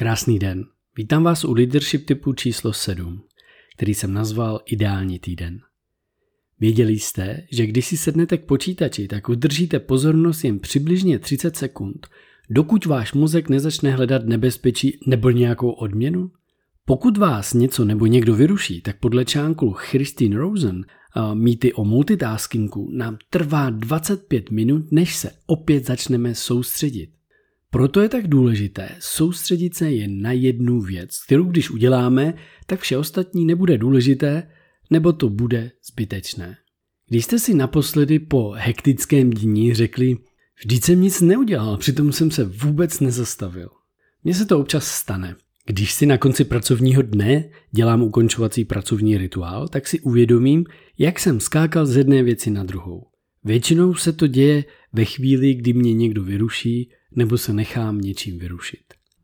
Krásný den. Vítám vás u leadership typu číslo 7, který jsem nazval Ideální týden. Věděli jste, že když si sednete k počítači, tak udržíte pozornost jen přibližně 30 sekund, dokud váš mozek nezačne hledat nebezpečí nebo nějakou odměnu? Pokud vás něco nebo někdo vyruší, tak podle článku Christine Rosen mýty o multitaskingu nám trvá 25 minut, než se opět začneme soustředit. Proto je tak důležité soustředit se jen na jednu věc, kterou když uděláme, tak vše ostatní nebude důležité, nebo to bude zbytečné. Když jste si naposledy po hektickém dní řekli, vždyť jsem nic neudělal, přitom jsem se vůbec nezastavil. Mně se to občas stane. Když si na konci pracovního dne dělám ukončovací pracovní rituál, tak si uvědomím, jak jsem skákal z jedné věci na druhou. Většinou se to děje ve chvíli, kdy mě někdo vyruší nebo se nechám něčím vyrušit.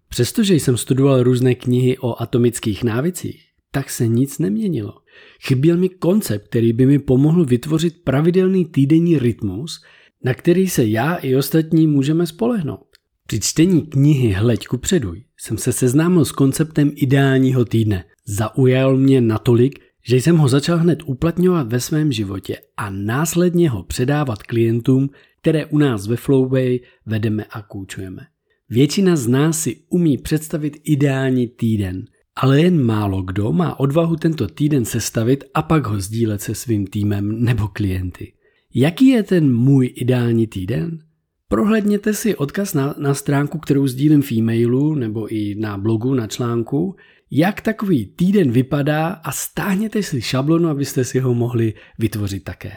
Přestože jsem studoval různé knihy o atomických návicích, tak se nic neměnilo. Chyběl mi koncept, který by mi pomohl vytvořit pravidelný týdenní rytmus, na který se já i ostatní můžeme spolehnout. Při čtení knihy Hleď kupředuj jsem se seznámil s konceptem ideálního týdne. Zaujal mě natolik, že jsem ho začal hned uplatňovat ve svém životě a následně ho předávat klientům, které u nás ve Flowway vedeme a koučujeme. Většina z nás si umí představit ideální týden, ale jen málo kdo má odvahu tento týden sestavit a pak ho sdílet se svým týmem nebo klienty. Jaký je ten můj ideální týden? Prohlédněte si odkaz na, na stránku, kterou sdílím v e-mailu nebo i na blogu, na článku, jak takový týden vypadá a stáhněte si šablonu, abyste si ho mohli vytvořit také.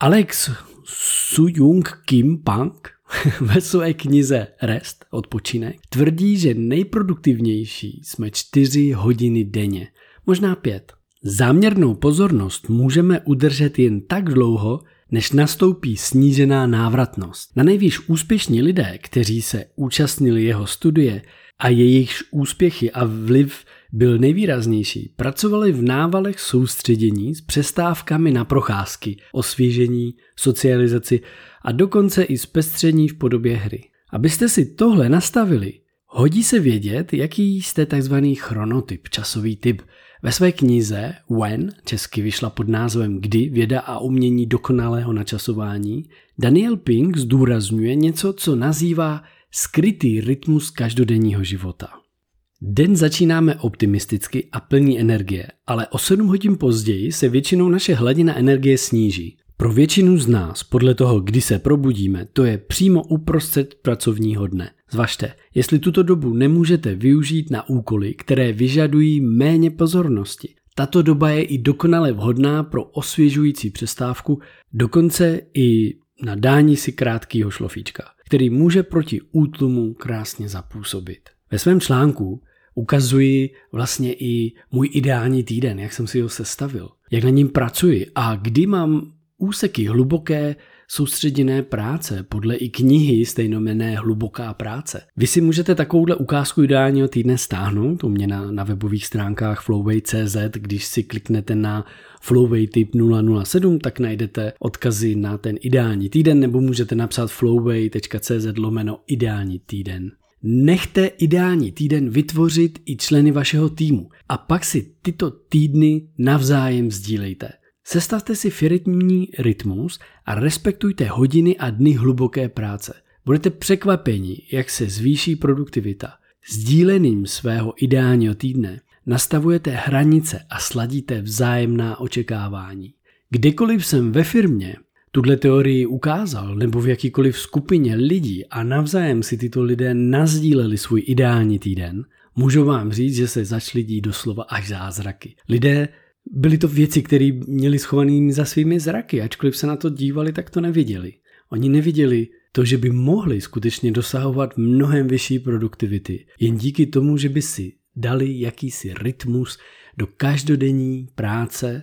Alex Sujung Kim Pang ve své knize Rest, odpočinek, tvrdí, že nejproduktivnější jsme čtyři hodiny denně, možná pět. Záměrnou pozornost můžeme udržet jen tak dlouho, než nastoupí snížená návratnost. Na nejvýš úspěšní lidé, kteří se účastnili jeho studie a jejichž úspěchy a vliv byl nejvýraznější, pracovali v návalech soustředění s přestávkami na procházky, osvěžení, socializaci a dokonce i zpestření v podobě hry. Abyste si tohle nastavili, hodí se vědět, jaký jste tzv. chronotyp, časový typ. Ve své knize When, česky vyšla pod názvem Kdy, věda a umění dokonalého načasování, Daniel Pink zdůrazňuje něco, co nazývá skrytý rytmus každodenního života. Den začínáme optimisticky a plní energie, ale o 7 hodin později se většinou naše hladina energie sníží. Pro většinu z nás, podle toho, kdy se probudíme, to je přímo uprostřed pracovního dne. Zvažte, jestli tuto dobu nemůžete využít na úkoly, které vyžadují méně pozornosti. Tato doba je i dokonale vhodná pro osvěžující přestávku, dokonce i na dání si krátkého šlofíčka, který může proti útlumu krásně zapůsobit. Ve svém článku ukazuji vlastně i můj ideální týden, jak jsem si ho sestavil, jak na ním pracuji a kdy mám úseky hluboké soustředěné práce podle i knihy stejnomené Hluboká práce. Vy si můžete takovouhle ukázku ideálního týdne stáhnout u mě na, na webových stránkách flowway.cz, když si kliknete na Flowway typ 007, tak najdete odkazy na ten ideální týden, nebo můžete napsat flowway.cz lomeno ideální týden. Nechte ideální týden vytvořit i členy vašeho týmu a pak si tyto týdny navzájem sdílejte. Sestavte si firmní rytmus a respektujte hodiny a dny hluboké práce. Budete překvapeni, jak se zvýší produktivita. Sdílením svého ideálního týdne nastavujete hranice a sladíte vzájemná očekávání. Kdekoliv jsem ve firmě tuhle teorii ukázal nebo v jakýkoliv skupině lidí a navzájem si tyto lidé nazdíleli svůj ideální týden, můžu vám říct, že se začali dít doslova až zázraky. Lidé byly to věci, které měli schovaný za svými zraky, ačkoliv se na to dívali, tak to neviděli. Oni neviděli to, že by mohli skutečně dosahovat mnohem vyšší produktivity, jen díky tomu, že by si dali jakýsi rytmus do každodenní práce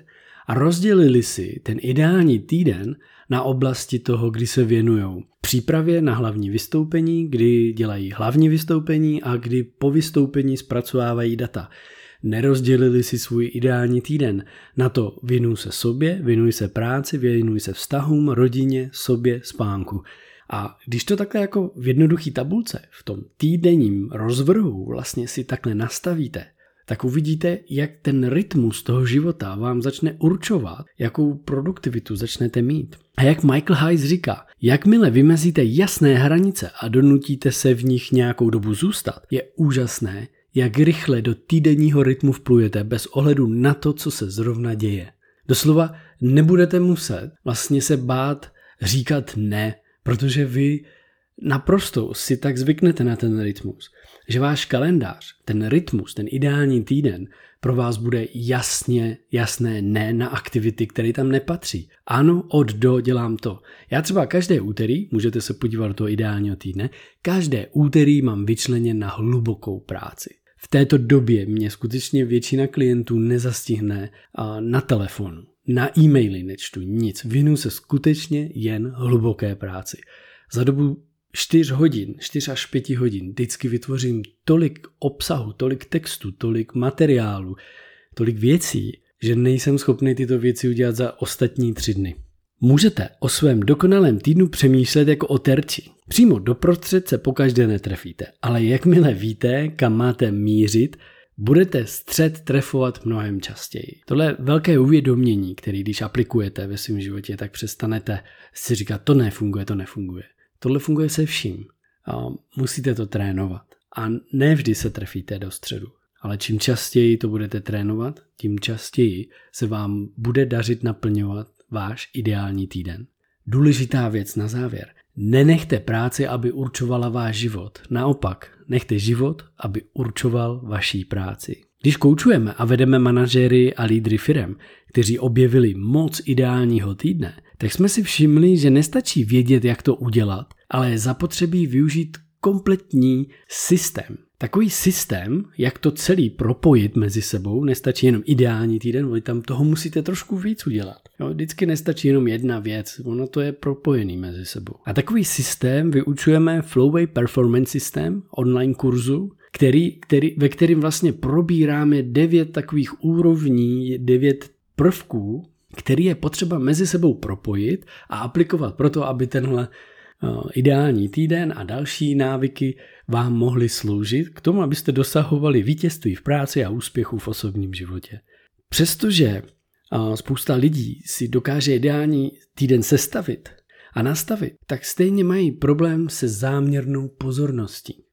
a rozdělili si ten ideální týden na oblasti toho, kdy se věnují přípravě na hlavní vystoupení, kdy dělají hlavní vystoupení a kdy po vystoupení zpracovávají data. Nerozdělili si svůj ideální týden. Na to věnuj se sobě, věnuj se práci, věnuj se vztahům, rodině, sobě, spánku. A když to takhle jako v jednoduchý tabulce, v tom týdenním rozvrhu vlastně si takhle nastavíte, tak uvidíte, jak ten rytmus toho života vám začne určovat, jakou produktivitu začnete mít. A jak Michael Heiss říká, jakmile vymezíte jasné hranice a donutíte se v nich nějakou dobu zůstat, je úžasné, jak rychle do týdenního rytmu vplujete bez ohledu na to, co se zrovna děje. Doslova nebudete muset vlastně se bát říkat ne, protože vy naprosto si tak zvyknete na ten rytmus, že váš kalendář, ten rytmus, ten ideální týden pro vás bude jasně, jasné ne na aktivity, které tam nepatří. Ano, od do dělám to. Já třeba každé úterý, můžete se podívat do toho ideálního týdne, každé úterý mám vyčleněn na hlubokou práci. V této době mě skutečně většina klientů nezastihne na telefonu. Na e-maily nečtu nic, vinu se skutečně jen hluboké práci. Za dobu 4 hodin, 4 až 5 hodin vždycky vytvořím tolik obsahu, tolik textu, tolik materiálu, tolik věcí, že nejsem schopný tyto věci udělat za ostatní tři dny. Můžete o svém dokonalém týdnu přemýšlet jako o terči. Přímo doprostřed se pokaždé netrefíte, ale jakmile víte, kam máte mířit, budete střed trefovat mnohem častěji. Tohle je velké uvědomění, které když aplikujete ve svém životě, tak přestanete si říkat, to nefunguje, to nefunguje. Tohle funguje se vším. A musíte to trénovat. A ne vždy se trefíte do středu. Ale čím častěji to budete trénovat, tím častěji se vám bude dařit naplňovat váš ideální týden. Důležitá věc na závěr. Nenechte práci, aby určovala váš život. Naopak, nechte život, aby určoval vaší práci. Když koučujeme a vedeme manažery a lídry firem, kteří objevili moc ideálního týdne, tak jsme si všimli, že nestačí vědět, jak to udělat, ale je zapotřebí využít kompletní systém. Takový systém, jak to celý propojit mezi sebou, nestačí jenom ideální týden, vy tam toho musíte trošku víc udělat. Jo, vždycky nestačí jenom jedna věc, ono to je propojený mezi sebou. A takový systém vyučujeme Flowway Performance System, online kurzu, který, který, ve kterým vlastně probíráme devět takových úrovní, devět prvků, který je potřeba mezi sebou propojit a aplikovat proto, aby tenhle ideální týden a další návyky vám mohly sloužit k tomu, abyste dosahovali vítězství v práci a úspěchu v osobním životě. Přestože spousta lidí si dokáže ideální týden sestavit a nastavit, tak stejně mají problém se záměrnou pozorností.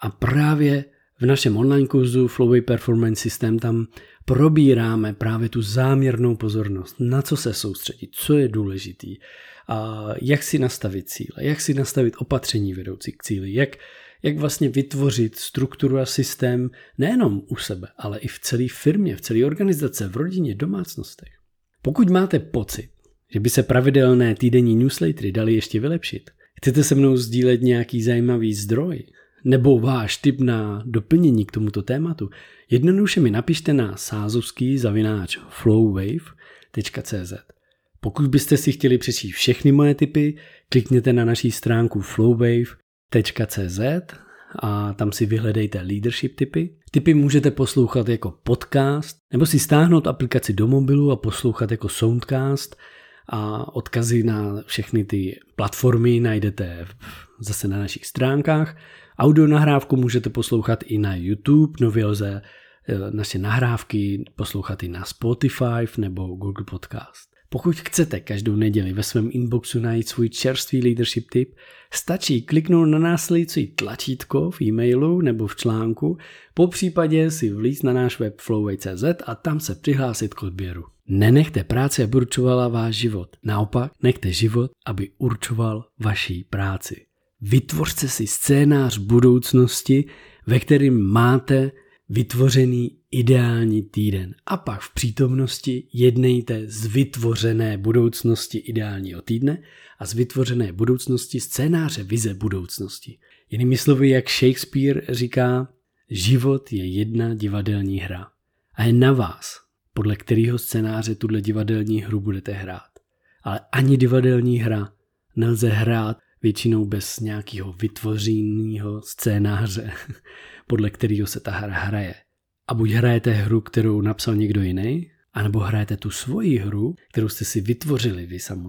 A právě v našem online kurzu Flowway Performance System tam probíráme právě tu záměrnou pozornost, na co se soustředit, co je důležitý, a jak si nastavit cíle, jak si nastavit opatření vedoucí k cíli, jak, jak vlastně vytvořit strukturu a systém nejenom u sebe, ale i v celé firmě, v celé organizace, v rodině, domácnostech. Pokud máte pocit, že by se pravidelné týdenní newslettery dali ještě vylepšit, chcete se mnou sdílet nějaký zajímavý zdroj, nebo váš tip na doplnění k tomuto tématu, jednoduše mi napište na sázovský zavináč flowwave.cz. Pokud byste si chtěli přečíst všechny moje tipy, klikněte na naší stránku flowwave.cz a tam si vyhledejte leadership tipy. Tipy můžete poslouchat jako podcast nebo si stáhnout aplikaci do mobilu a poslouchat jako soundcast a odkazy na všechny ty platformy najdete zase na našich stránkách. Audio nahrávku můžete poslouchat i na YouTube, nově lze eh, naše nahrávky poslouchat i na Spotify nebo Google Podcast. Pokud chcete každou neděli ve svém inboxu najít svůj čerstvý leadership tip, stačí kliknout na následující tlačítko v e-mailu nebo v článku, po případě si vlíz na náš web flowway.cz a tam se přihlásit k odběru. Nenechte práci, aby určovala váš život. Naopak, nechte život, aby určoval vaší práci. Vytvořte si scénář budoucnosti, ve kterém máte vytvořený ideální týden. A pak v přítomnosti jednejte z vytvořené budoucnosti ideálního týdne a z vytvořené budoucnosti scénáře vize budoucnosti. Jinými slovy, jak Shakespeare říká, život je jedna divadelní hra. A je na vás, podle kterého scénáře tuhle divadelní hru budete hrát. Ale ani divadelní hra nelze hrát většinou bez nějakého vytvořeného scénáře, podle kterého se ta hra hraje. A buď hrajete hru, kterou napsal někdo jiný, anebo hrajete tu svoji hru, kterou jste si vytvořili vy samotní.